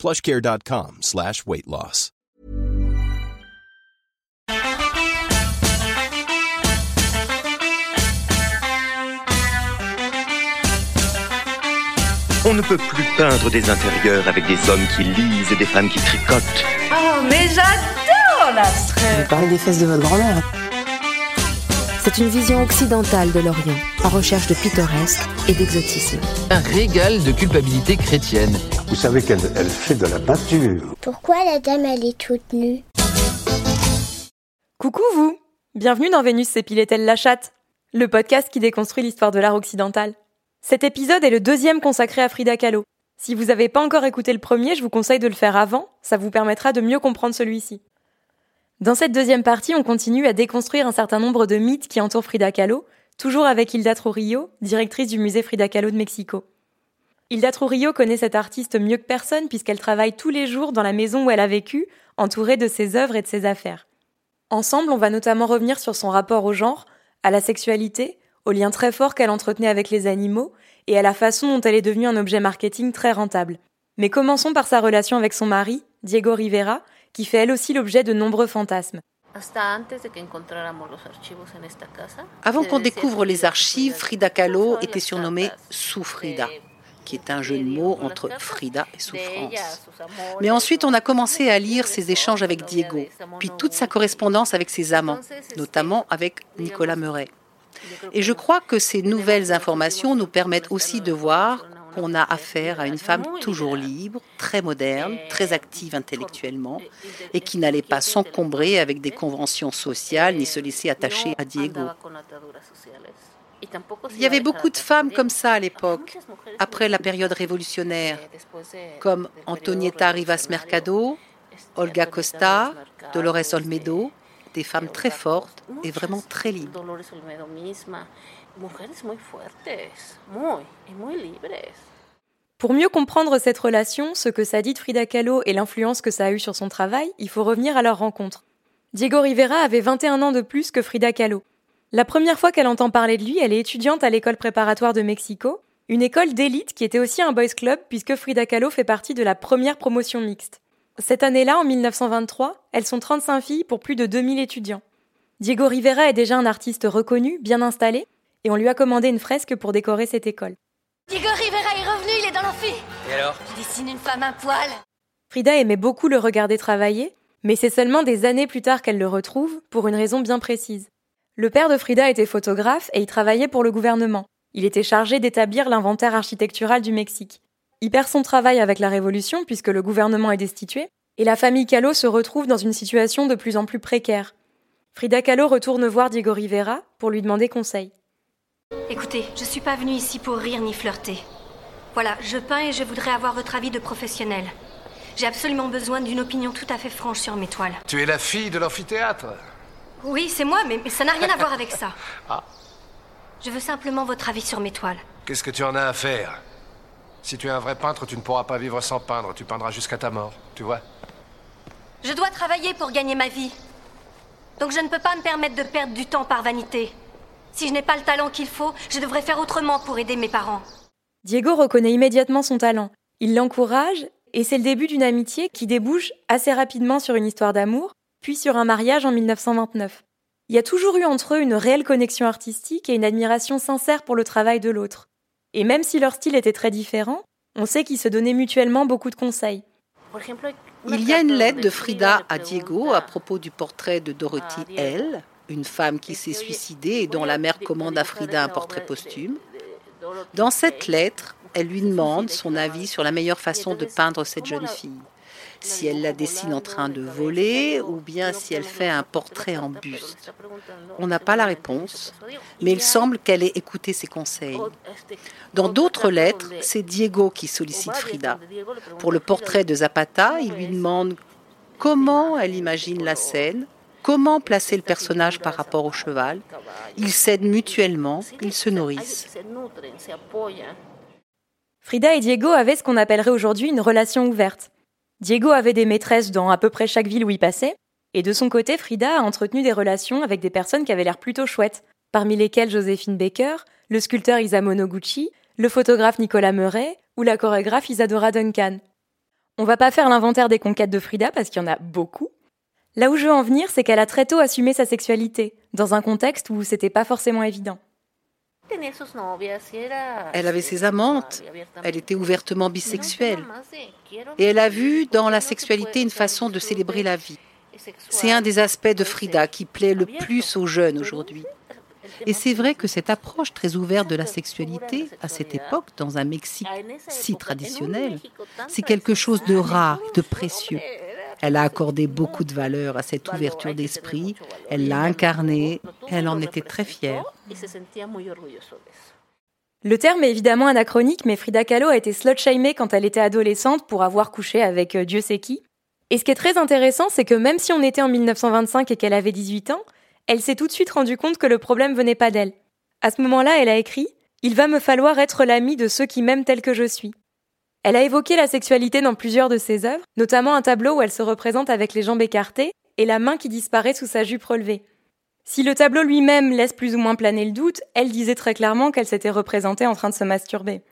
plushcare.com slash weight loss. On ne peut plus peindre des intérieurs avec des hommes qui lisent et des femmes qui tricotent. Oh, mais j'adore l'abstrait Vous parlez des fesses de votre grand-mère. C'est une vision occidentale de l'Orient, en recherche de pittoresque et d'exotisme. Un régal de culpabilité chrétienne. Vous savez qu'elle elle fait de la peinture. Pourquoi la dame elle est toute nue? Coucou vous Bienvenue dans Vénus s'épilait-elle la chatte Le podcast qui déconstruit l'histoire de l'art occidental. Cet épisode est le deuxième consacré à Frida Kahlo. Si vous n'avez pas encore écouté le premier, je vous conseille de le faire avant, ça vous permettra de mieux comprendre celui-ci. Dans cette deuxième partie, on continue à déconstruire un certain nombre de mythes qui entourent Frida Kahlo, toujours avec Hilda Trujillo, directrice du musée Frida Kahlo de Mexico. Hilda Trujillo connaît cette artiste mieux que personne puisqu'elle travaille tous les jours dans la maison où elle a vécu, entourée de ses œuvres et de ses affaires. Ensemble, on va notamment revenir sur son rapport au genre, à la sexualité, au lien très fort qu'elle entretenait avec les animaux et à la façon dont elle est devenue un objet marketing très rentable. Mais commençons par sa relation avec son mari, Diego Rivera, qui fait elle aussi l'objet de nombreux fantasmes. Avant qu'on découvre les archives, Frida Kahlo était surnommée Soufrida, qui est un jeu de mots entre Frida et souffrance. Mais ensuite, on a commencé à lire ses échanges avec Diego, puis toute sa correspondance avec ses amants, notamment avec Nicolas Meuret. Et je crois que ces nouvelles informations nous permettent aussi de voir qu'on a affaire à une femme toujours libre, très moderne, très active intellectuellement, et qui n'allait pas s'encombrer avec des conventions sociales ni se laisser attacher à Diego. Il y avait beaucoup de femmes comme ça à l'époque, après la période révolutionnaire, comme Antonieta Rivas Mercado, Olga Costa, Dolores Olmedo, des femmes très fortes et vraiment très libres. Pour mieux comprendre cette relation, ce que ça dit de Frida Kahlo et l'influence que ça a eu sur son travail, il faut revenir à leur rencontre. Diego Rivera avait 21 ans de plus que Frida Kahlo. La première fois qu'elle entend parler de lui, elle est étudiante à l'école préparatoire de Mexico, une école d'élite qui était aussi un boys club puisque Frida Kahlo fait partie de la première promotion mixte. Cette année-là, en 1923, elles sont 35 filles pour plus de 2000 étudiants. Diego Rivera est déjà un artiste reconnu, bien installé, et on lui a commandé une fresque pour décorer cette école. Diego Rivera est revenu, il est dans l'amphi. Et alors? Je dessine une femme à poil. Frida aimait beaucoup le regarder travailler, mais c'est seulement des années plus tard qu'elle le retrouve, pour une raison bien précise. Le père de Frida était photographe et il travaillait pour le gouvernement. Il était chargé d'établir l'inventaire architectural du Mexique. Il perd son travail avec la Révolution puisque le gouvernement est destitué, et la famille Kahlo se retrouve dans une situation de plus en plus précaire. Frida Kahlo retourne voir Diego Rivera pour lui demander conseil. Écoutez, je suis pas venue ici pour rire ni flirter. Voilà, je peins et je voudrais avoir votre avis de professionnel. J'ai absolument besoin d'une opinion tout à fait franche sur mes toiles. Tu es la fille de l'amphithéâtre Oui, c'est moi, mais, mais ça n'a rien à voir avec ça. Ah. Je veux simplement votre avis sur mes toiles. Qu'est-ce que tu en as à faire? Si tu es un vrai peintre, tu ne pourras pas vivre sans peindre. Tu peindras jusqu'à ta mort, tu vois Je dois travailler pour gagner ma vie. Donc je ne peux pas me permettre de perdre du temps par vanité. Si je n'ai pas le talent qu'il faut, je devrais faire autrement pour aider mes parents. Diego reconnaît immédiatement son talent. Il l'encourage et c'est le début d'une amitié qui débouche assez rapidement sur une histoire d'amour, puis sur un mariage en 1929. Il y a toujours eu entre eux une réelle connexion artistique et une admiration sincère pour le travail de l'autre. Et même si leur style était très différent, on sait qu'ils se donnaient mutuellement beaucoup de conseils. Il y a une lettre de Frida à Diego à propos du portrait de Dorothy L., une femme qui s'est suicidée et dont la mère commande à Frida un portrait posthume. Dans cette lettre, elle lui demande son avis sur la meilleure façon de peindre cette jeune fille. Si elle la dessine en train de voler ou bien si elle fait un portrait en buste. On n'a pas la réponse, mais il semble qu'elle ait écouté ses conseils. Dans d'autres lettres, c'est Diego qui sollicite Frida. Pour le portrait de Zapata, il lui demande comment elle imagine la scène, comment placer le personnage par rapport au cheval. Ils s'aident mutuellement, ils se nourrissent. Frida et Diego avaient ce qu'on appellerait aujourd'hui une relation ouverte. Diego avait des maîtresses dans à peu près chaque ville où il passait, et de son côté, Frida a entretenu des relations avec des personnes qui avaient l'air plutôt chouettes, parmi lesquelles Joséphine Baker, le sculpteur Isamu Noguchi, le photographe Nicolas Meuret ou la chorégraphe Isadora Duncan. On va pas faire l'inventaire des conquêtes de Frida parce qu'il y en a beaucoup. Là où je veux en venir, c'est qu'elle a très tôt assumé sa sexualité, dans un contexte où c'était pas forcément évident. Elle avait ses amantes, elle était ouvertement bisexuelle, et elle a vu dans la sexualité une façon de célébrer la vie. C'est un des aspects de Frida qui plaît le plus aux jeunes aujourd'hui. Et c'est vrai que cette approche très ouverte de la sexualité, à cette époque, dans un Mexique si traditionnel, c'est quelque chose de rare, de précieux. Elle a accordé beaucoup de valeur à cette ouverture d'esprit, elle l'a incarnée, elle en était très fière. Le terme est évidemment anachronique, mais Frida Kahlo a été slut-shamée quand elle était adolescente pour avoir couché avec euh, Dieu sait qui. Et ce qui est très intéressant, c'est que même si on était en 1925 et qu'elle avait 18 ans, elle s'est tout de suite rendue compte que le problème venait pas d'elle. À ce moment-là, elle a écrit Il va me falloir être l'amie de ceux qui m'aiment tel que je suis. Elle a évoqué la sexualité dans plusieurs de ses œuvres, notamment un tableau où elle se représente avec les jambes écartées et la main qui disparaît sous sa jupe relevée. Si le tableau lui-même laisse plus ou moins planer le doute, elle disait très clairement qu'elle s'était représentée en train de se masturber.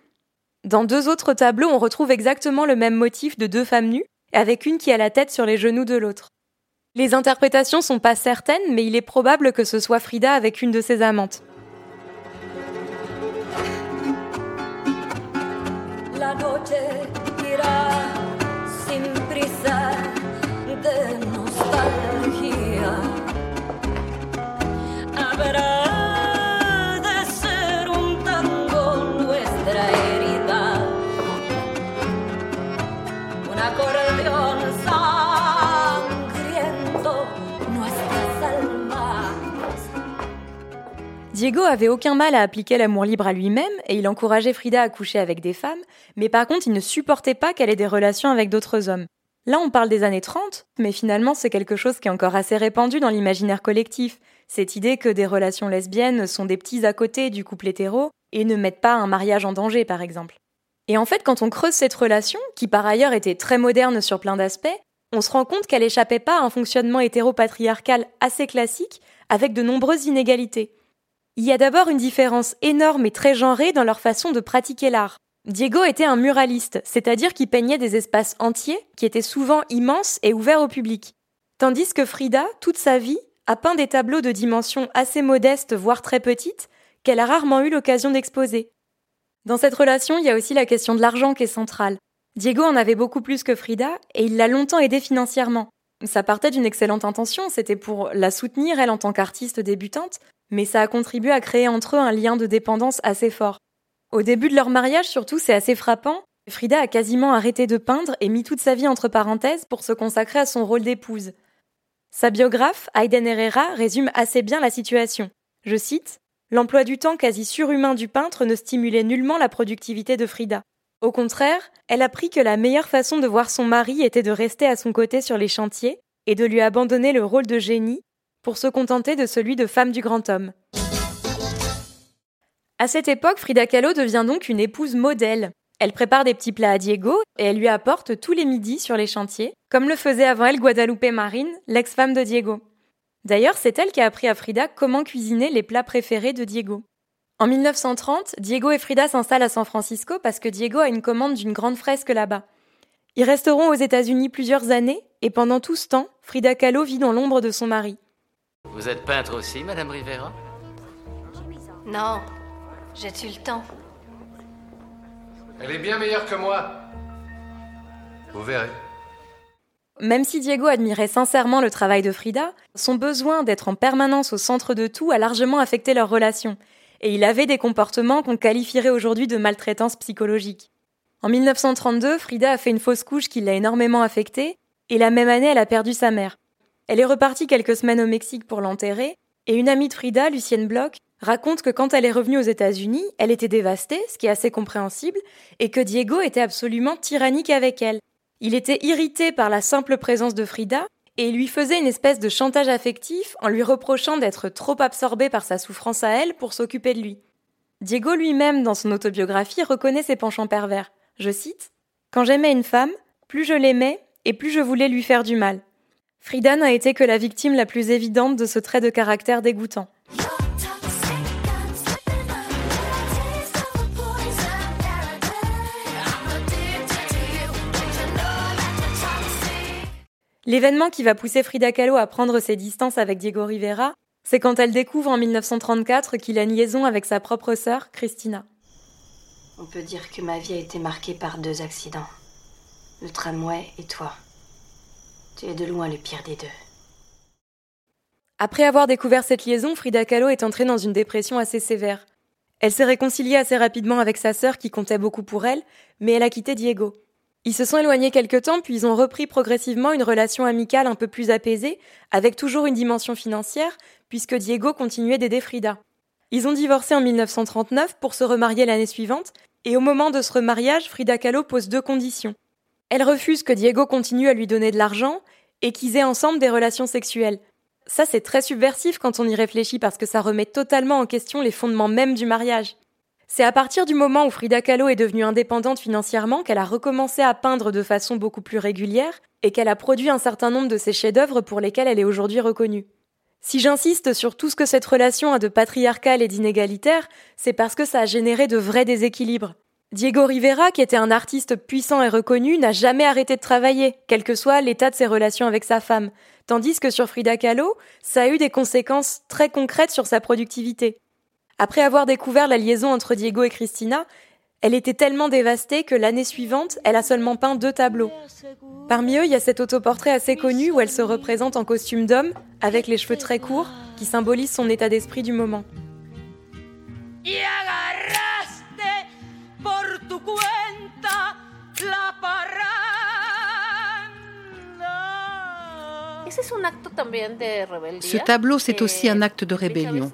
Dans deux autres tableaux, on retrouve exactement le même motif de deux femmes nues, avec une qui a la tête sur les genoux de l'autre. Les interprétations sont pas certaines, mais il est probable que ce soit Frida avec une de ses amantes. la noche irá sin prisa de nostalgia. Habrá Diego avait aucun mal à appliquer l'amour libre à lui-même et il encourageait Frida à coucher avec des femmes, mais par contre il ne supportait pas qu'elle ait des relations avec d'autres hommes. Là on parle des années 30, mais finalement c'est quelque chose qui est encore assez répandu dans l'imaginaire collectif, cette idée que des relations lesbiennes sont des petits à côté du couple hétéro et ne mettent pas un mariage en danger par exemple. Et en fait quand on creuse cette relation, qui par ailleurs était très moderne sur plein d'aspects, on se rend compte qu'elle échappait pas à un fonctionnement hétéropatriarcal assez classique avec de nombreuses inégalités. Il y a d'abord une différence énorme et très genrée dans leur façon de pratiquer l'art. Diego était un muraliste, c'est-à-dire qu'il peignait des espaces entiers qui étaient souvent immenses et ouverts au public. Tandis que Frida, toute sa vie, a peint des tableaux de dimensions assez modestes, voire très petites, qu'elle a rarement eu l'occasion d'exposer. Dans cette relation, il y a aussi la question de l'argent qui est centrale. Diego en avait beaucoup plus que Frida, et il l'a longtemps aidée financièrement. Ça partait d'une excellente intention, c'était pour la soutenir, elle, en tant qu'artiste débutante, mais ça a contribué à créer entre eux un lien de dépendance assez fort. Au début de leur mariage, surtout, c'est assez frappant. Frida a quasiment arrêté de peindre et mis toute sa vie entre parenthèses pour se consacrer à son rôle d'épouse. Sa biographe, Aiden Herrera, résume assez bien la situation. Je cite L'emploi du temps quasi surhumain du peintre ne stimulait nullement la productivité de Frida. Au contraire, elle apprit que la meilleure façon de voir son mari était de rester à son côté sur les chantiers et de lui abandonner le rôle de génie pour se contenter de celui de femme du grand homme. À cette époque, Frida Kahlo devient donc une épouse modèle. Elle prépare des petits plats à Diego et elle lui apporte tous les midis sur les chantiers, comme le faisait avant elle Guadalupe Marine, l'ex-femme de Diego. D'ailleurs, c'est elle qui a appris à Frida comment cuisiner les plats préférés de Diego. En 1930, Diego et Frida s'installent à San Francisco parce que Diego a une commande d'une grande fresque là-bas. Ils resteront aux États-Unis plusieurs années et pendant tout ce temps, Frida Kahlo vit dans l'ombre de son mari. Vous êtes peintre aussi, Madame Rivera? Non, j'ai eu le temps? Elle est bien meilleure que moi. Vous verrez. Même si Diego admirait sincèrement le travail de Frida, son besoin d'être en permanence au centre de tout a largement affecté leur relation, et il avait des comportements qu'on qualifierait aujourd'hui de maltraitance psychologique. En 1932, Frida a fait une fausse couche qui l'a énormément affectée, et la même année, elle a perdu sa mère. Elle est repartie quelques semaines au Mexique pour l'enterrer, et une amie de Frida, Lucienne Bloch, raconte que quand elle est revenue aux États-Unis, elle était dévastée, ce qui est assez compréhensible, et que Diego était absolument tyrannique avec elle. Il était irrité par la simple présence de Frida et lui faisait une espèce de chantage affectif en lui reprochant d'être trop absorbé par sa souffrance à elle pour s'occuper de lui. Diego lui-même, dans son autobiographie, reconnaît ses penchants pervers. Je cite Quand j'aimais une femme, plus je l'aimais et plus je voulais lui faire du mal. Frida n'a été que la victime la plus évidente de ce trait de caractère dégoûtant. L'événement qui va pousser Frida Kahlo à prendre ses distances avec Diego Rivera, c'est quand elle découvre en 1934 qu'il a une liaison avec sa propre sœur, Christina. On peut dire que ma vie a été marquée par deux accidents. Le tramway et toi. Tu es de loin le pire des deux. Après avoir découvert cette liaison, Frida Kahlo est entrée dans une dépression assez sévère. Elle s'est réconciliée assez rapidement avec sa sœur qui comptait beaucoup pour elle, mais elle a quitté Diego. Ils se sont éloignés quelque temps, puis ils ont repris progressivement une relation amicale un peu plus apaisée, avec toujours une dimension financière, puisque Diego continuait d'aider Frida. Ils ont divorcé en 1939 pour se remarier l'année suivante, et au moment de ce remariage, Frida Kahlo pose deux conditions. Elle refuse que Diego continue à lui donner de l'argent et qu'ils aient ensemble des relations sexuelles. Ça, c'est très subversif quand on y réfléchit parce que ça remet totalement en question les fondements mêmes du mariage. C'est à partir du moment où Frida Kahlo est devenue indépendante financièrement qu'elle a recommencé à peindre de façon beaucoup plus régulière et qu'elle a produit un certain nombre de ses chefs-d'œuvre pour lesquels elle est aujourd'hui reconnue. Si j'insiste sur tout ce que cette relation a de patriarcal et d'inégalitaire, c'est parce que ça a généré de vrais déséquilibres. Diego Rivera, qui était un artiste puissant et reconnu, n'a jamais arrêté de travailler, quel que soit l'état de ses relations avec sa femme, tandis que sur Frida Kahlo, ça a eu des conséquences très concrètes sur sa productivité. Après avoir découvert la liaison entre Diego et Christina, elle était tellement dévastée que l'année suivante, elle a seulement peint deux tableaux. Parmi eux, il y a cet autoportrait assez connu où elle se représente en costume d'homme, avec les cheveux très courts, qui symbolisent son état d'esprit du moment. Ce tableau, c'est aussi un acte de rébellion.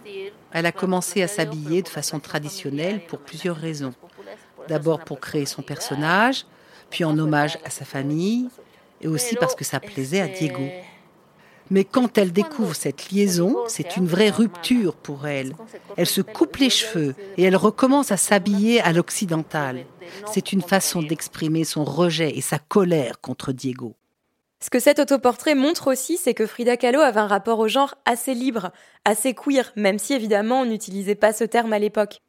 Elle a commencé à s'habiller de façon traditionnelle pour plusieurs raisons. D'abord pour créer son personnage, puis en hommage à sa famille, et aussi parce que ça plaisait à Diego. Mais quand elle découvre cette liaison, c'est une vraie rupture pour elle. Elle se coupe les cheveux et elle recommence à s'habiller à l'occidental. C'est une façon d'exprimer son rejet et sa colère contre Diego. Ce que cet autoportrait montre aussi, c'est que Frida Kahlo avait un rapport au genre assez libre, assez queer, même si évidemment on n'utilisait pas ce terme à l'époque.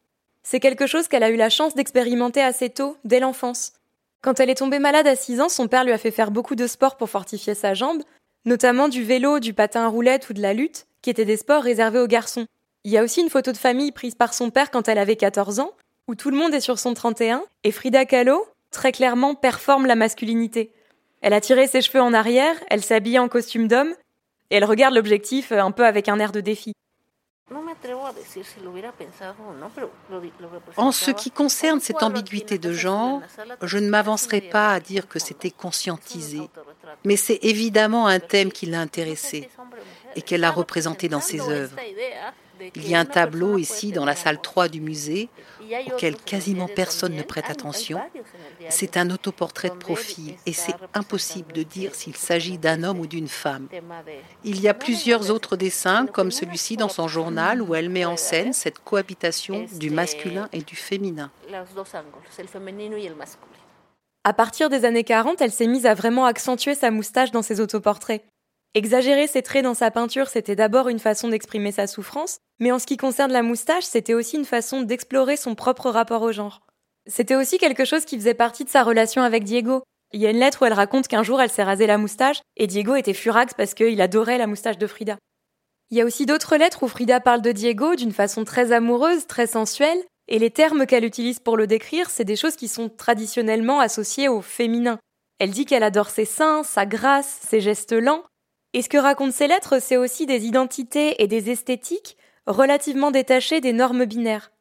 C'est quelque chose qu'elle a eu la chance d'expérimenter assez tôt, dès l'enfance. Quand elle est tombée malade à 6 ans, son père lui a fait faire beaucoup de sport pour fortifier sa jambe, notamment du vélo, du patin à roulettes ou de la lutte, qui étaient des sports réservés aux garçons. Il y a aussi une photo de famille prise par son père quand elle avait 14 ans, où tout le monde est sur son 31, et Frida Kahlo, très clairement, performe la masculinité. Elle a tiré ses cheveux en arrière, elle s'habille en costume d'homme, et elle regarde l'objectif un peu avec un air de défi. En ce qui concerne cette ambiguïté de genre, je ne m'avancerai pas à dire que c'était conscientisé, mais c'est évidemment un thème qui l'a intéressée et qu'elle a représenté dans ses œuvres. Il y a un tableau ici dans la salle 3 du musée auquel quasiment personne ne prête attention. C'est un autoportrait de profil et c'est impossible de dire s'il s'agit d'un homme ou d'une femme. Il y a plusieurs autres dessins comme celui-ci dans son journal où elle met en scène cette cohabitation du masculin et du féminin. À partir des années 40, elle s'est mise à vraiment accentuer sa moustache dans ses autoportraits. Exagérer ses traits dans sa peinture, c'était d'abord une façon d'exprimer sa souffrance, mais en ce qui concerne la moustache, c'était aussi une façon d'explorer son propre rapport au genre. C'était aussi quelque chose qui faisait partie de sa relation avec Diego. Il y a une lettre où elle raconte qu'un jour elle s'est rasé la moustache et Diego était furax parce qu'il adorait la moustache de Frida. Il y a aussi d'autres lettres où Frida parle de Diego d'une façon très amoureuse, très sensuelle, et les termes qu'elle utilise pour le décrire, c'est des choses qui sont traditionnellement associées au féminin. Elle dit qu'elle adore ses seins, sa grâce, ses gestes lents, et ce que racontent ces lettres, c'est aussi des identités et des esthétiques relativement détachées des normes binaires.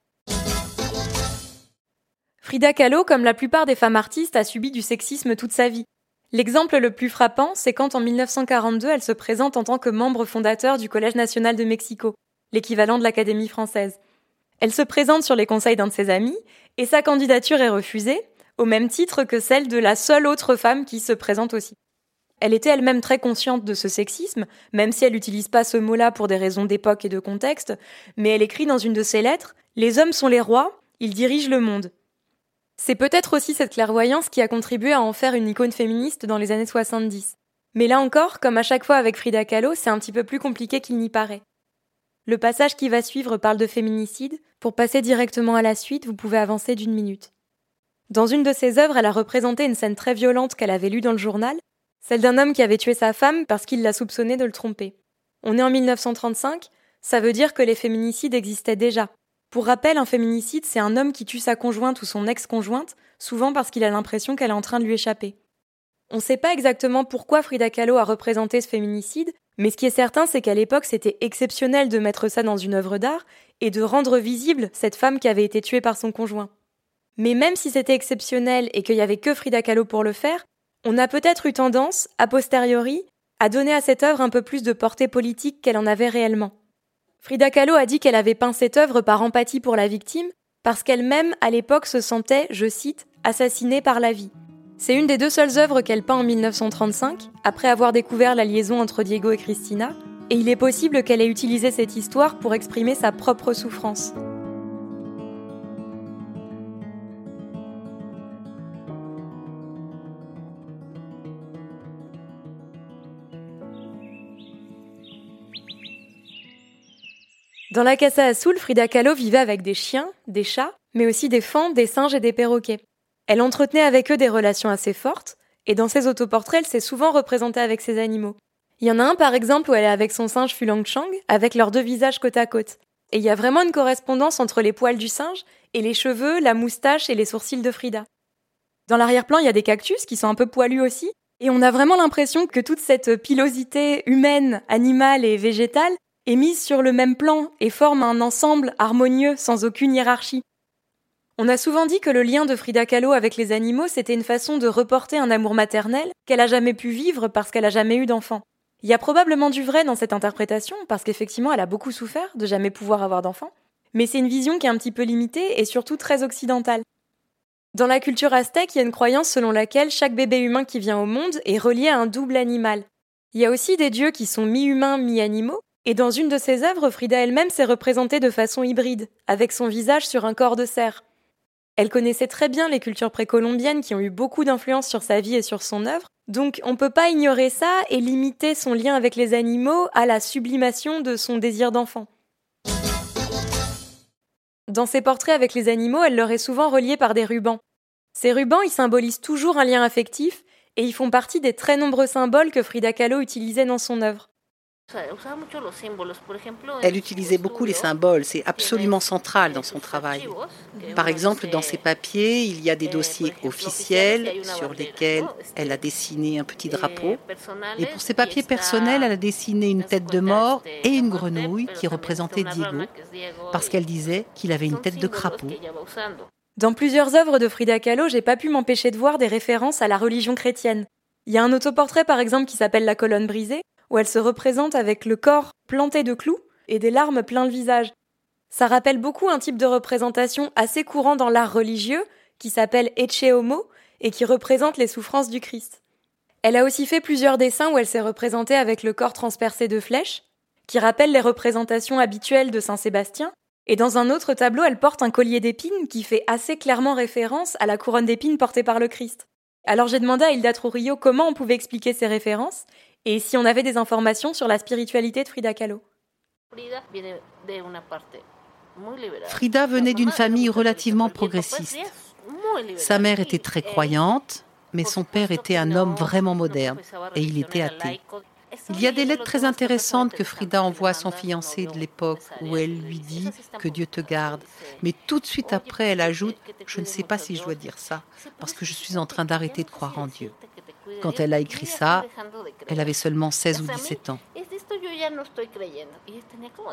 Frida Kahlo, comme la plupart des femmes artistes, a subi du sexisme toute sa vie. L'exemple le plus frappant, c'est quand en 1942 elle se présente en tant que membre fondateur du Collège national de Mexico, l'équivalent de l'Académie française. Elle se présente sur les conseils d'un de ses amis, et sa candidature est refusée, au même titre que celle de la seule autre femme qui se présente aussi. Elle était elle-même très consciente de ce sexisme, même si elle n'utilise pas ce mot-là pour des raisons d'époque et de contexte, mais elle écrit dans une de ses lettres Les hommes sont les rois, ils dirigent le monde. C'est peut-être aussi cette clairvoyance qui a contribué à en faire une icône féministe dans les années 70. Mais là encore, comme à chaque fois avec Frida Kahlo, c'est un petit peu plus compliqué qu'il n'y paraît. Le passage qui va suivre parle de féminicide. Pour passer directement à la suite, vous pouvez avancer d'une minute. Dans une de ses œuvres, elle a représenté une scène très violente qu'elle avait lue dans le journal, celle d'un homme qui avait tué sa femme parce qu'il l'a soupçonné de le tromper. On est en 1935, ça veut dire que les féminicides existaient déjà. Pour rappel, un féminicide, c'est un homme qui tue sa conjointe ou son ex-conjointe, souvent parce qu'il a l'impression qu'elle est en train de lui échapper. On ne sait pas exactement pourquoi Frida Kahlo a représenté ce féminicide, mais ce qui est certain, c'est qu'à l'époque, c'était exceptionnel de mettre ça dans une œuvre d'art et de rendre visible cette femme qui avait été tuée par son conjoint. Mais même si c'était exceptionnel et qu'il n'y avait que Frida Kahlo pour le faire, on a peut-être eu tendance, a posteriori, à donner à cette œuvre un peu plus de portée politique qu'elle en avait réellement. Frida Kahlo a dit qu'elle avait peint cette œuvre par empathie pour la victime, parce qu'elle-même, à l'époque, se sentait, je cite, assassinée par la vie. C'est une des deux seules œuvres qu'elle peint en 1935, après avoir découvert la liaison entre Diego et Christina, et il est possible qu'elle ait utilisé cette histoire pour exprimer sa propre souffrance. Dans la Casa Azul, Frida Kahlo vivait avec des chiens, des chats, mais aussi des fans, des singes et des perroquets. Elle entretenait avec eux des relations assez fortes, et dans ses autoportraits, elle s'est souvent représentée avec ces animaux. Il y en a un par exemple où elle est avec son singe Fulang Chang, avec leurs deux visages côte à côte. Et il y a vraiment une correspondance entre les poils du singe et les cheveux, la moustache et les sourcils de Frida. Dans l'arrière-plan, il y a des cactus qui sont un peu poilus aussi, et on a vraiment l'impression que toute cette pilosité humaine, animale et végétale est mise sur le même plan et forme un ensemble harmonieux sans aucune hiérarchie. On a souvent dit que le lien de Frida Kahlo avec les animaux, c'était une façon de reporter un amour maternel qu'elle a jamais pu vivre parce qu'elle a jamais eu d'enfant. Il y a probablement du vrai dans cette interprétation, parce qu'effectivement, elle a beaucoup souffert de jamais pouvoir avoir d'enfant. Mais c'est une vision qui est un petit peu limitée et surtout très occidentale. Dans la culture aztèque, il y a une croyance selon laquelle chaque bébé humain qui vient au monde est relié à un double animal. Il y a aussi des dieux qui sont mi-humains, mi-animaux, et dans une de ses œuvres, Frida elle-même s'est représentée de façon hybride, avec son visage sur un corps de cerf. Elle connaissait très bien les cultures précolombiennes qui ont eu beaucoup d'influence sur sa vie et sur son œuvre, donc on ne peut pas ignorer ça et limiter son lien avec les animaux à la sublimation de son désir d'enfant. Dans ses portraits avec les animaux, elle leur est souvent reliée par des rubans. Ces rubans, ils symbolisent toujours un lien affectif et ils font partie des très nombreux symboles que Frida Kahlo utilisait dans son œuvre. Elle utilisait beaucoup les symboles, c'est absolument central dans son travail. Par exemple, dans ses papiers, il y a des dossiers officiels sur lesquels elle a dessiné un petit drapeau. Et pour ses papiers personnels, elle a dessiné une tête de mort et une grenouille qui représentait Diego, parce qu'elle disait qu'il avait une tête de crapaud. Dans plusieurs œuvres de Frida Kahlo, j'ai pas pu m'empêcher de voir des références à la religion chrétienne. Il y a un autoportrait par exemple qui s'appelle La colonne brisée, où elle se représente avec le corps planté de clous et des larmes plein le visage. Ça rappelle beaucoup un type de représentation assez courant dans l'art religieux, qui s'appelle Ecce Homo, et qui représente les souffrances du Christ. Elle a aussi fait plusieurs dessins où elle s'est représentée avec le corps transpercé de flèches, qui rappellent les représentations habituelles de Saint Sébastien, et dans un autre tableau, elle porte un collier d'épines qui fait assez clairement référence à la couronne d'épines portée par le Christ. Alors j'ai demandé à Hilda Trujillo comment on pouvait expliquer ces références, et si on avait des informations sur la spiritualité de Frida Kahlo. Frida venait d'une famille relativement progressiste. Sa mère était très croyante, mais son père était un homme vraiment moderne et il était athée. Il y a des lettres très intéressantes que Frida envoie à son fiancé de l'époque où elle lui dit que Dieu te garde. Mais tout de suite après, elle ajoute Je ne sais pas si je dois dire ça, parce que je suis en train d'arrêter de croire en Dieu. Quand elle a écrit ça, elle avait seulement 16 ou 17 ans.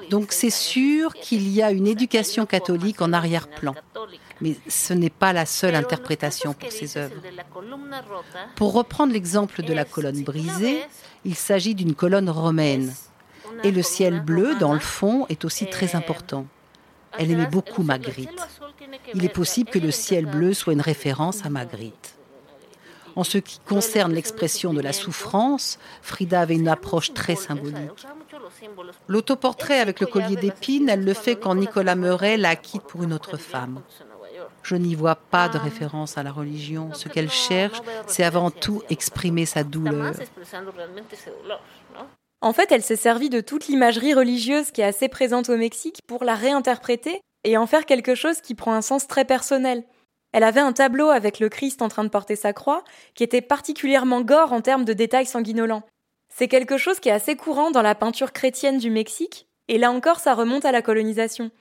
Donc c'est sûr qu'il y a une éducation catholique en arrière-plan, mais ce n'est pas la seule interprétation pour ces œuvres. Pour reprendre l'exemple de la colonne brisée, il s'agit d'une colonne romaine, et le ciel bleu dans le fond est aussi très important. Elle aimait beaucoup Magritte. Il est possible que le ciel bleu soit une référence à Magritte. En ce qui concerne l'expression de la souffrance, Frida avait une approche très symbolique. L'autoportrait avec le collier d'épines, elle le fait quand Nicolas Meuret la quitte pour une autre femme. Je n'y vois pas de référence à la religion. Ce qu'elle cherche, c'est avant tout exprimer sa douleur. En fait, elle s'est servie de toute l'imagerie religieuse qui est assez présente au Mexique pour la réinterpréter et en faire quelque chose qui prend un sens très personnel. Elle avait un tableau avec le Christ en train de porter sa croix qui était particulièrement gore en termes de détails sanguinolents. C'est quelque chose qui est assez courant dans la peinture chrétienne du Mexique, et là encore ça remonte à la colonisation.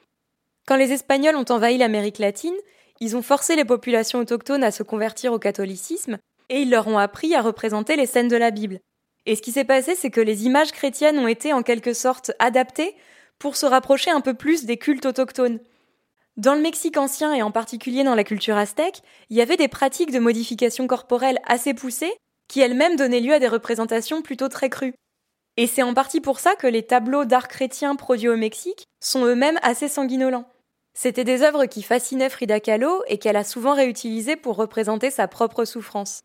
Quand les Espagnols ont envahi l'Amérique latine, ils ont forcé les populations autochtones à se convertir au catholicisme, et ils leur ont appris à représenter les scènes de la Bible. Et ce qui s'est passé, c'est que les images chrétiennes ont été en quelque sorte adaptées pour se rapprocher un peu plus des cultes autochtones. Dans le Mexique ancien et en particulier dans la culture aztèque, il y avait des pratiques de modification corporelle assez poussées qui elles-mêmes donnaient lieu à des représentations plutôt très crues. Et c'est en partie pour ça que les tableaux d'art chrétien produits au Mexique sont eux-mêmes assez sanguinolents. C'était des œuvres qui fascinaient Frida Kahlo et qu'elle a souvent réutilisées pour représenter sa propre souffrance.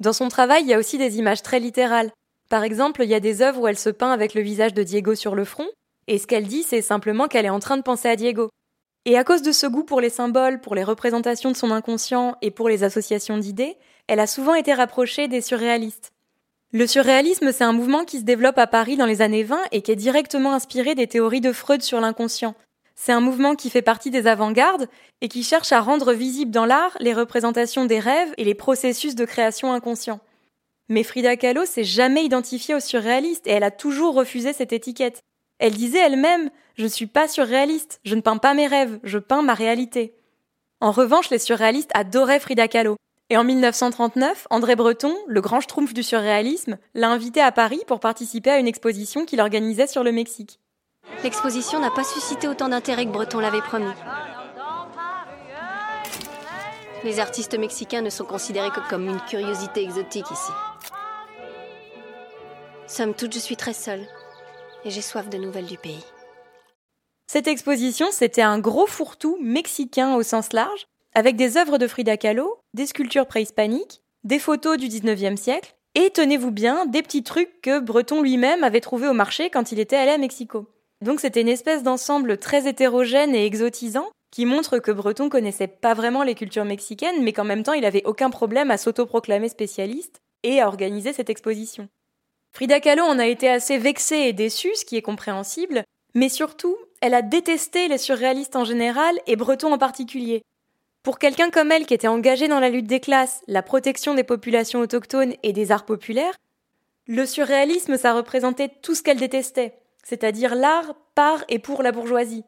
Dans son travail, il y a aussi des images très littérales. Par exemple, il y a des œuvres où elle se peint avec le visage de Diego sur le front, et ce qu'elle dit, c'est simplement qu'elle est en train de penser à Diego. Et à cause de ce goût pour les symboles, pour les représentations de son inconscient et pour les associations d'idées, elle a souvent été rapprochée des surréalistes. Le surréalisme, c'est un mouvement qui se développe à Paris dans les années 20 et qui est directement inspiré des théories de Freud sur l'inconscient. C'est un mouvement qui fait partie des avant-gardes et qui cherche à rendre visibles dans l'art les représentations des rêves et les processus de création inconscient. Mais Frida Kahlo s'est jamais identifiée au surréaliste et elle a toujours refusé cette étiquette. Elle disait elle-même Je ne suis pas surréaliste, je ne peins pas mes rêves, je peins ma réalité. En revanche, les surréalistes adoraient Frida Kahlo. Et en 1939, André Breton, le grand schtroumpf du surréalisme, l'a invité à Paris pour participer à une exposition qu'il organisait sur le Mexique. L'exposition n'a pas suscité autant d'intérêt que Breton l'avait promis. Les artistes mexicains ne sont considérés que comme une curiosité exotique ici. Somme toute, je suis très seule et j'ai soif de nouvelles du pays. Cette exposition, c'était un gros fourre-tout mexicain au sens large, avec des œuvres de Frida Kahlo, des sculptures préhispaniques, des photos du 19e siècle, et tenez-vous bien, des petits trucs que Breton lui-même avait trouvés au marché quand il était allé à Mexico. Donc c'était une espèce d'ensemble très hétérogène et exotisant qui montre que Breton connaissait pas vraiment les cultures mexicaines, mais qu'en même temps il avait aucun problème à s'autoproclamer spécialiste et à organiser cette exposition. Frida Kahlo en a été assez vexée et déçue, ce qui est compréhensible, mais surtout, elle a détesté les surréalistes en général et Breton en particulier. Pour quelqu'un comme elle qui était engagée dans la lutte des classes, la protection des populations autochtones et des arts populaires, le surréalisme, ça représentait tout ce qu'elle détestait c'est-à-dire l'art par et pour la bourgeoisie.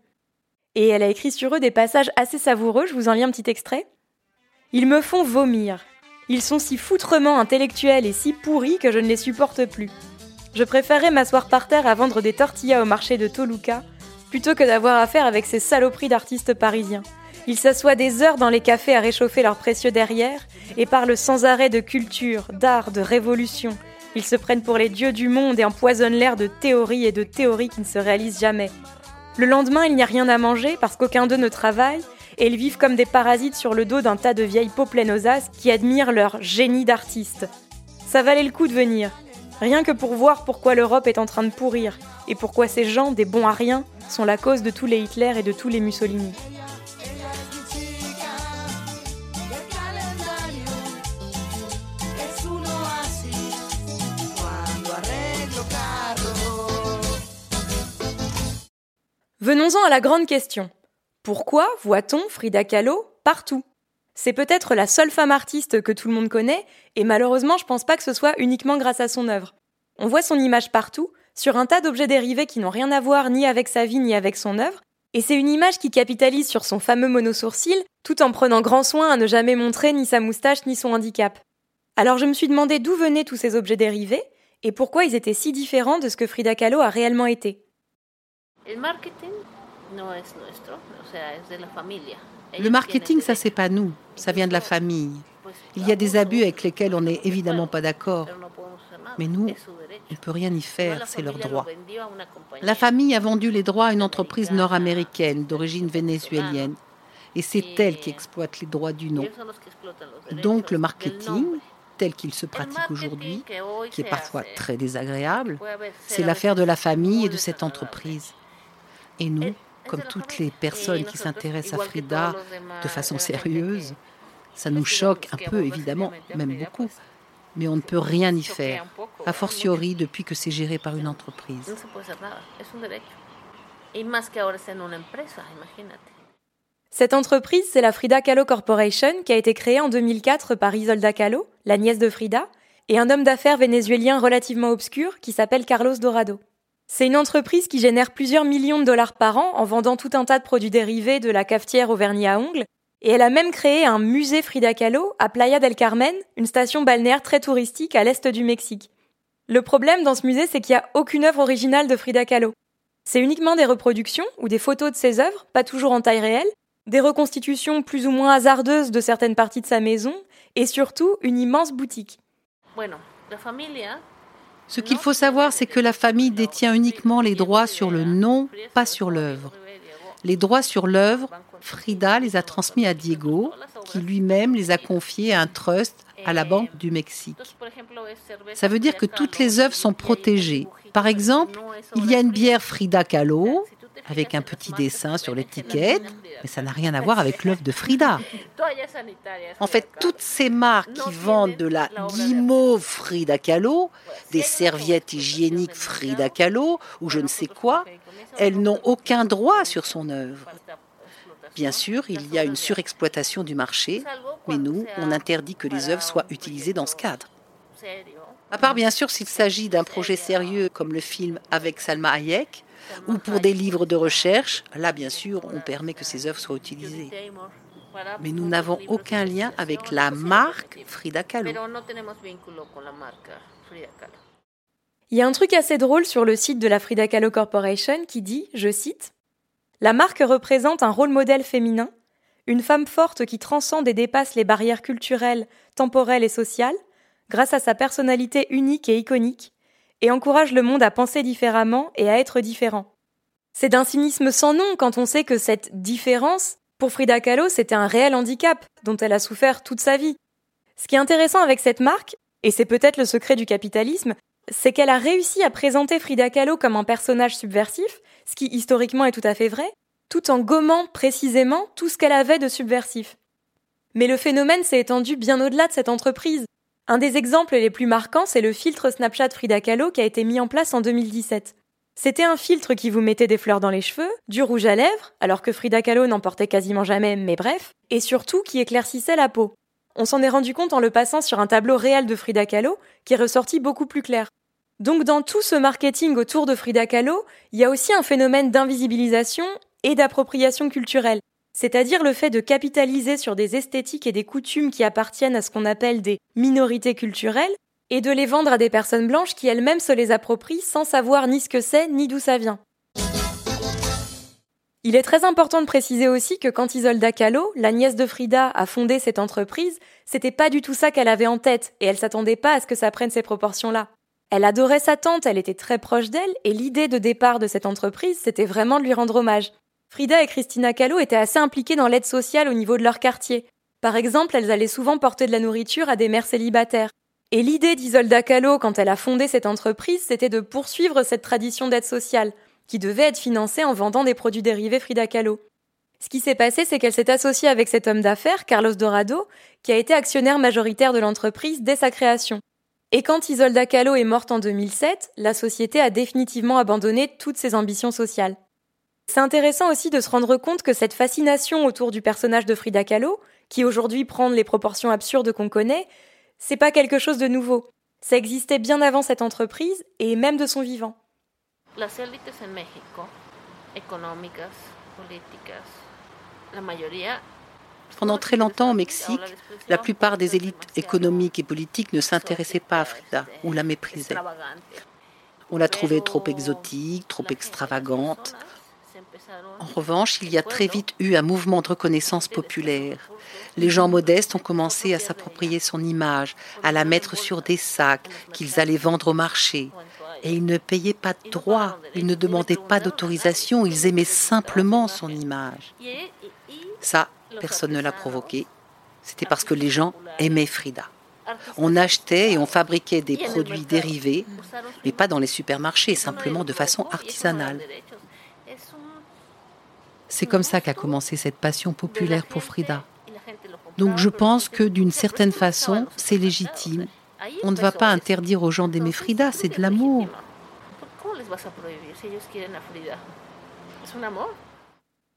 Et elle a écrit sur eux des passages assez savoureux, je vous en lis un petit extrait. Ils me font vomir. Ils sont si foutrement intellectuels et si pourris que je ne les supporte plus. Je préférerais m'asseoir par terre à vendre des tortillas au marché de Toluca plutôt que d'avoir affaire avec ces saloperies d'artistes parisiens. Ils s'assoient des heures dans les cafés à réchauffer leurs précieux derrière et parlent sans arrêt de culture, d'art, de révolution, ils se prennent pour les dieux du monde et empoisonnent l'air de théories et de théories qui ne se réalisent jamais. Le lendemain, il n'y a rien à manger parce qu'aucun d'eux ne travaille, et ils vivent comme des parasites sur le dos d'un tas de vieilles peaux pleines aux as qui admirent leur génie d'artiste. Ça valait le coup de venir, rien que pour voir pourquoi l'Europe est en train de pourrir, et pourquoi ces gens, des bons à rien, sont la cause de tous les Hitler et de tous les Mussolini. Venons-en à la grande question. Pourquoi voit-on Frida Kahlo partout? C'est peut-être la seule femme artiste que tout le monde connaît, et malheureusement je pense pas que ce soit uniquement grâce à son œuvre. On voit son image partout, sur un tas d'objets dérivés qui n'ont rien à voir ni avec sa vie ni avec son œuvre, et c'est une image qui capitalise sur son fameux monosourcil, tout en prenant grand soin à ne jamais montrer ni sa moustache ni son handicap. Alors je me suis demandé d'où venaient tous ces objets dérivés, et pourquoi ils étaient si différents de ce que Frida Kahlo a réellement été. Le marketing, ça c'est pas nous, ça vient de la famille. Il y a des abus avec lesquels on n'est évidemment pas d'accord. Mais nous, on ne peut rien y faire, c'est leur droit. La famille a vendu les droits à une entreprise nord-américaine d'origine vénézuélienne. Et c'est elle qui exploite les droits du nom. Donc le marketing, tel qu'il se pratique aujourd'hui, qui est parfois très désagréable, c'est l'affaire de la famille et de cette entreprise. Et nous, comme toutes les personnes qui s'intéressent à Frida de façon sérieuse, ça nous choque un peu, évidemment, même beaucoup. Mais on ne peut rien y faire, a fortiori depuis que c'est géré par une entreprise. Cette entreprise, c'est la Frida Kahlo Corporation qui a été créée en 2004 par Isolda Kahlo, la nièce de Frida, et un homme d'affaires vénézuélien relativement obscur qui s'appelle Carlos Dorado. C'est une entreprise qui génère plusieurs millions de dollars par an en vendant tout un tas de produits dérivés de la cafetière au vernis à ongles, et elle a même créé un musée Frida Kahlo à Playa del Carmen, une station balnéaire très touristique à l'est du Mexique. Le problème dans ce musée, c'est qu'il n'y a aucune œuvre originale de Frida Kahlo. C'est uniquement des reproductions ou des photos de ses œuvres, pas toujours en taille réelle, des reconstitutions plus ou moins hasardeuses de certaines parties de sa maison, et surtout une immense boutique. Ce qu'il faut savoir, c'est que la famille détient uniquement les droits sur le nom, pas sur l'œuvre. Les droits sur l'œuvre, Frida les a transmis à Diego, qui lui-même les a confiés à un trust à la Banque du Mexique. Ça veut dire que toutes les œuvres sont protégées. Par exemple, il y a une bière Frida Kahlo avec un petit dessin sur l'étiquette, mais ça n'a rien à voir avec l'œuvre de Frida. En fait, toutes ces marques qui vendent de la guimauve Frida Kahlo, des serviettes hygiéniques Frida Kahlo ou je ne sais quoi, elles n'ont aucun droit sur son œuvre. Bien sûr, il y a une surexploitation du marché, mais nous, on interdit que les œuvres soient utilisées dans ce cadre. À part bien sûr s'il s'agit d'un projet sérieux comme le film avec Salma Hayek, ou pour des livres de recherche, là bien sûr on permet que ces œuvres soient utilisées. Mais nous n'avons aucun lien avec la marque Frida Kahlo. Il y a un truc assez drôle sur le site de la Frida Kahlo Corporation qui dit, je cite, La marque représente un rôle modèle féminin, une femme forte qui transcende et dépasse les barrières culturelles, temporelles et sociales, grâce à sa personnalité unique et iconique, et encourage le monde à penser différemment et à être différent. C'est d'un cynisme sans nom quand on sait que cette différence, pour Frida Kahlo, c'était un réel handicap dont elle a souffert toute sa vie. Ce qui est intéressant avec cette marque, et c'est peut-être le secret du capitalisme, c'est qu'elle a réussi à présenter Frida Kahlo comme un personnage subversif, ce qui historiquement est tout à fait vrai, tout en gommant précisément tout ce qu'elle avait de subversif. Mais le phénomène s'est étendu bien au-delà de cette entreprise. Un des exemples les plus marquants, c'est le filtre Snapchat Frida Kahlo qui a été mis en place en 2017. C'était un filtre qui vous mettait des fleurs dans les cheveux, du rouge à lèvres, alors que Frida Kahlo n'en portait quasiment jamais, mais bref, et surtout qui éclaircissait la peau. On s'en est rendu compte en le passant sur un tableau réel de Frida Kahlo, qui est ressorti beaucoup plus clair. Donc dans tout ce marketing autour de Frida Kahlo, il y a aussi un phénomène d'invisibilisation et d'appropriation culturelle c'est-à-dire le fait de capitaliser sur des esthétiques et des coutumes qui appartiennent à ce qu'on appelle des minorités culturelles, et de les vendre à des personnes blanches qui elles-mêmes se les approprient sans savoir ni ce que c'est, ni d'où ça vient. Il est très important de préciser aussi que quand Isolda Kahlo, la nièce de Frida, a fondé cette entreprise, c'était pas du tout ça qu'elle avait en tête, et elle s'attendait pas à ce que ça prenne ces proportions-là. Elle adorait sa tante, elle était très proche d'elle, et l'idée de départ de cette entreprise, c'était vraiment de lui rendre hommage. Frida et Christina Kahlo étaient assez impliquées dans l'aide sociale au niveau de leur quartier. Par exemple, elles allaient souvent porter de la nourriture à des mères célibataires. Et l'idée d'Isolda Kahlo, quand elle a fondé cette entreprise, c'était de poursuivre cette tradition d'aide sociale, qui devait être financée en vendant des produits dérivés Frida Kahlo. Ce qui s'est passé, c'est qu'elle s'est associée avec cet homme d'affaires, Carlos Dorado, qui a été actionnaire majoritaire de l'entreprise dès sa création. Et quand Isolda Kahlo est morte en 2007, la société a définitivement abandonné toutes ses ambitions sociales. C'est intéressant aussi de se rendre compte que cette fascination autour du personnage de Frida Kahlo, qui aujourd'hui prend les proportions absurdes qu'on connaît, c'est pas quelque chose de nouveau. Ça existait bien avant cette entreprise et même de son vivant. Pendant très longtemps au Mexique, la plupart des élites économiques et politiques ne s'intéressaient pas à Frida ou la méprisaient. On la trouvait trop exotique, trop extravagante, En revanche, il y a très vite eu un mouvement de reconnaissance populaire. Les gens modestes ont commencé à s'approprier son image, à la mettre sur des sacs qu'ils allaient vendre au marché. Et ils ne payaient pas de droits, ils ne demandaient pas d'autorisation, ils aimaient simplement son image. Ça, personne ne l'a provoqué. C'était parce que les gens aimaient Frida. On achetait et on fabriquait des produits dérivés, mais pas dans les supermarchés, simplement de façon artisanale. C'est comme ça qu'a commencé cette passion populaire pour Frida. Donc je pense que d'une certaine façon, c'est légitime. On ne va pas interdire aux gens d'aimer Frida, c'est de l'amour.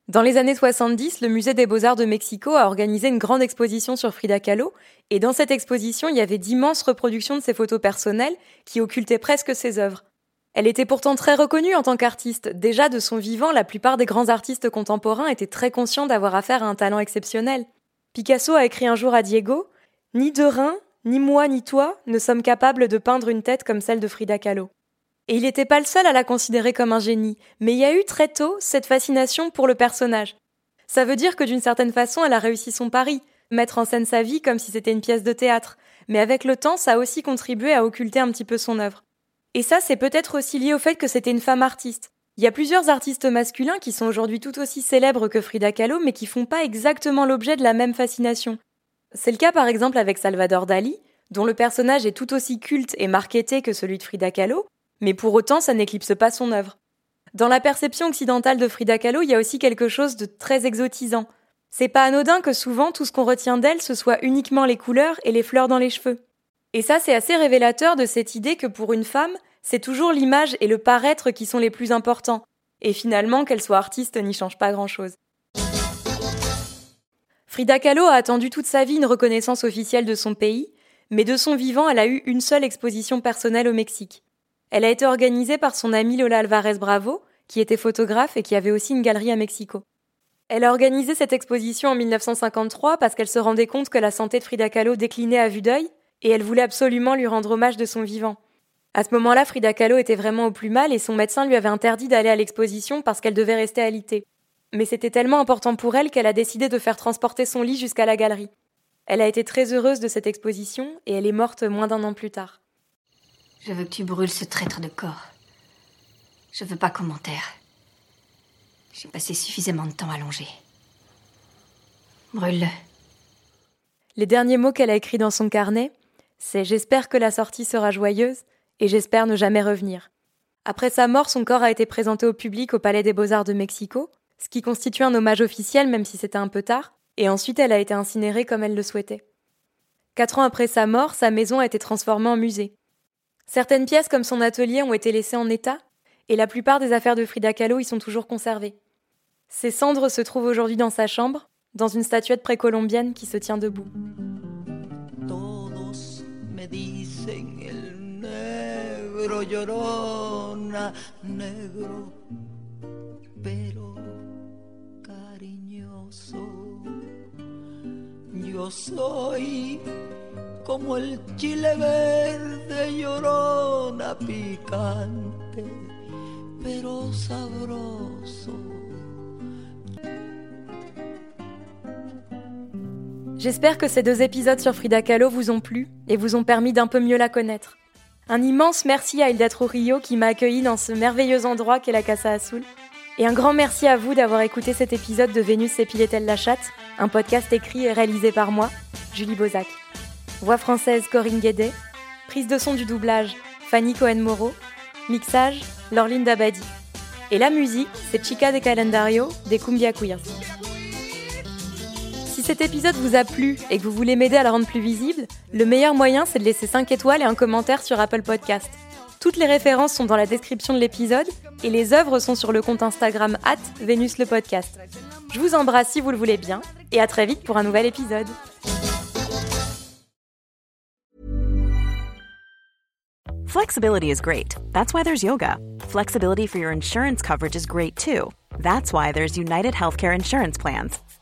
Dans les années 70, le Musée des Beaux-Arts de Mexico a organisé une grande exposition sur Frida Kahlo, et dans cette exposition, il y avait d'immenses reproductions de ses photos personnelles qui occultaient presque ses œuvres. Elle était pourtant très reconnue en tant qu'artiste. Déjà de son vivant, la plupart des grands artistes contemporains étaient très conscients d'avoir affaire à un talent exceptionnel. Picasso a écrit un jour à Diego Ni Derain, ni moi, ni toi ne sommes capables de peindre une tête comme celle de Frida Kahlo. Et il n'était pas le seul à la considérer comme un génie, mais il y a eu très tôt cette fascination pour le personnage. Ça veut dire que d'une certaine façon, elle a réussi son pari, mettre en scène sa vie comme si c'était une pièce de théâtre, mais avec le temps, ça a aussi contribué à occulter un petit peu son œuvre. Et ça, c'est peut-être aussi lié au fait que c'était une femme artiste. Il y a plusieurs artistes masculins qui sont aujourd'hui tout aussi célèbres que Frida Kahlo, mais qui font pas exactement l'objet de la même fascination. C'est le cas par exemple avec Salvador Dali, dont le personnage est tout aussi culte et marketé que celui de Frida Kahlo, mais pour autant, ça n'éclipse pas son œuvre. Dans la perception occidentale de Frida Kahlo, il y a aussi quelque chose de très exotisant. C'est pas anodin que souvent tout ce qu'on retient d'elle, ce soit uniquement les couleurs et les fleurs dans les cheveux. Et ça, c'est assez révélateur de cette idée que pour une femme, c'est toujours l'image et le paraître qui sont les plus importants. Et finalement, qu'elle soit artiste n'y change pas grand-chose. Frida Kahlo a attendu toute sa vie une reconnaissance officielle de son pays, mais de son vivant, elle a eu une seule exposition personnelle au Mexique. Elle a été organisée par son amie Lola Alvarez Bravo, qui était photographe et qui avait aussi une galerie à Mexico. Elle a organisé cette exposition en 1953 parce qu'elle se rendait compte que la santé de Frida Kahlo déclinait à vue d'œil et elle voulait absolument lui rendre hommage de son vivant. À ce moment-là, Frida Kahlo était vraiment au plus mal et son médecin lui avait interdit d'aller à l'exposition parce qu'elle devait rester alitée. Mais c'était tellement important pour elle qu'elle a décidé de faire transporter son lit jusqu'à la galerie. Elle a été très heureuse de cette exposition et elle est morte moins d'un an plus tard. Je veux que tu brûles ce traître de corps. Je veux pas commentaire. J'ai passé suffisamment de temps allongé. Brûle-le. Les derniers mots qu'elle a écrits dans son carnet, c'est J'espère que la sortie sera joyeuse et j'espère ne jamais revenir. Après sa mort, son corps a été présenté au public au Palais des Beaux-Arts de Mexico, ce qui constitue un hommage officiel même si c'était un peu tard, et ensuite elle a été incinérée comme elle le souhaitait. Quatre ans après sa mort, sa maison a été transformée en musée. Certaines pièces comme son atelier ont été laissées en état, et la plupart des affaires de Frida Kahlo y sont toujours conservées. Ses cendres se trouvent aujourd'hui dans sa chambre, dans une statuette précolombienne qui se tient debout. Como el chile verde llorona picante, pero sabroso. J'espère que ces deux épisodes sur Frida Kahlo vous ont plu et vous ont permis d'un peu mieux la connaître. Un immense merci à Hilda Trujillo qui m'a accueilli dans ce merveilleux endroit qu'est la Casa Azul. Et un grand merci à vous d'avoir écouté cet épisode de Vénus et Piletel la chatte, un podcast écrit et réalisé par moi, Julie Bozac. Voix française Corinne Guédet. Prise de son du doublage Fanny Cohen-Moreau. Mixage Lorline Dabadi. Et la musique, c'est Chica de Calendario des Cumbia Queers. Cet épisode vous a plu et que vous voulez m'aider à le rendre plus visible, le meilleur moyen c'est de laisser 5 étoiles et un commentaire sur Apple Podcast. Toutes les références sont dans la description de l'épisode et les œuvres sont sur le compte Instagram at Vénus le. Je vous embrasse si vous le voulez bien et à très vite pour un nouvel épisode. Flexibility is great. That's why there's yoga. Flexibility for your insurance coverage is great too. That's why there's United Healthcare Insurance Plans.